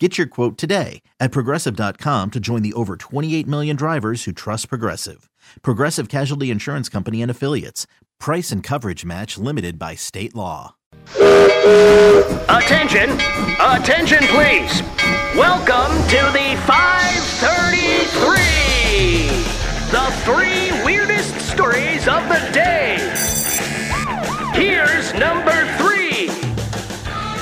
Get your quote today at progressive.com to join the over 28 million drivers who trust Progressive. Progressive Casualty Insurance Company and Affiliates. Price and coverage match limited by state law. Attention! Attention, please! Welcome to the 533! The three weirdest stories of the day! Here's number three!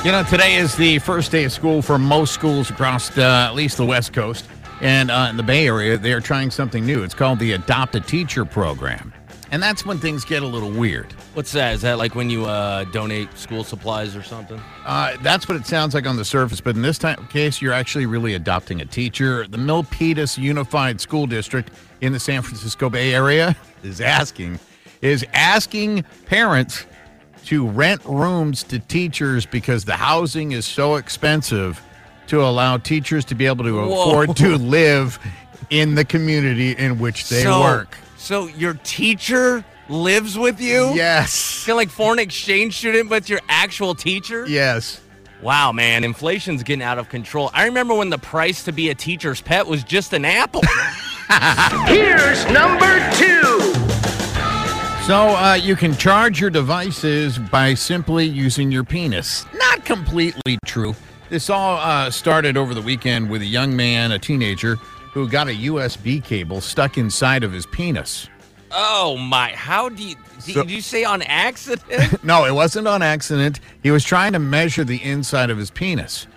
You know, today is the first day of school for most schools across uh, at least the West Coast. And uh, in the Bay Area, they are trying something new. It's called the Adopt a Teacher program. And that's when things get a little weird. What's that? Is that like when you uh, donate school supplies or something? Uh, that's what it sounds like on the surface, but in this time, case, you're actually really adopting a teacher. The Milpitas Unified School District in the San Francisco Bay Area is asking is asking parents to rent rooms to teachers because the housing is so expensive to allow teachers to be able to Whoa. afford to live in the community in which they so, work. So your teacher lives with you? Yes. Kind of like foreign exchange student, but your actual teacher? Yes. Wow, man, inflation's getting out of control. I remember when the price to be a teacher's pet was just an apple. Here's number two! So uh, you can charge your devices by simply using your penis. Not completely true. This all uh, started over the weekend with a young man, a teenager, who got a USB cable stuck inside of his penis. oh my! How do you? Did, So- did you say on accident? No, it wasn't on accident. He was trying to measure the inside of his penis.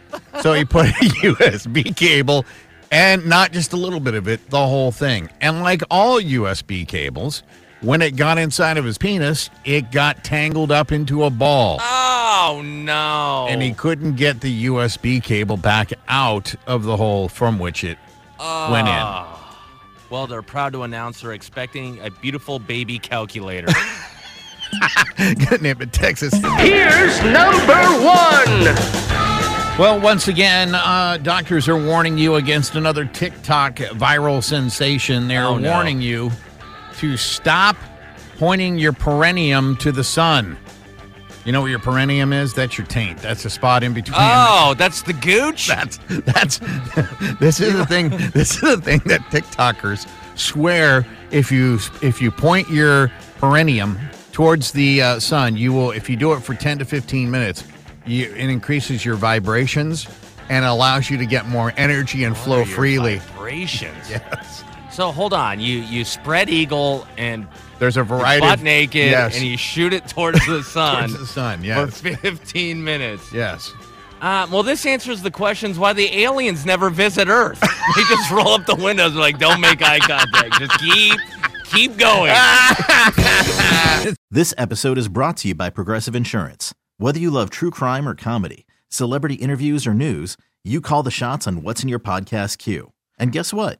So he put a USB cable and not just a little bit of it, the whole thing. And like all USB cables, when it got inside of his penis, it got tangled up into a ball. oh no! and he couldn't get the USB cable back out of the hole from which it went in. Ah. Well, they're proud to announce they're expecting a beautiful baby calculator. Good name it, Texas. Here's number one! Well, once again, uh, doctors are warning you against another TikTok viral sensation. They're Oh, no. warning you to stop pointing your perineum to the sun. You know what your perineum is? That's your taint. That's the spot in between. oh, that's the gooch. That's that's this is the thing. This is the thing that TikTokers swear if you if you point your perineum towards the uh, sun, you will. If you do it for ten to fifteen minutes, you, it increases your vibrations and allows you to get more energy and flow freely. Vibrations. Yes. So hold on, you you spread eagle and There's a variety. butt of, naked yes, and you shoot it towards the sun towards the sun. for 15 minutes. Yes. Uh, well, this answers the questions why the aliens never visit Earth. they just roll up the windows like, don't make eye contact. Just keep keep going. This episode is brought to you by Progressive Insurance. Whether you love true crime or comedy, celebrity interviews or news, you call the shots on what's in your podcast queue. And guess what?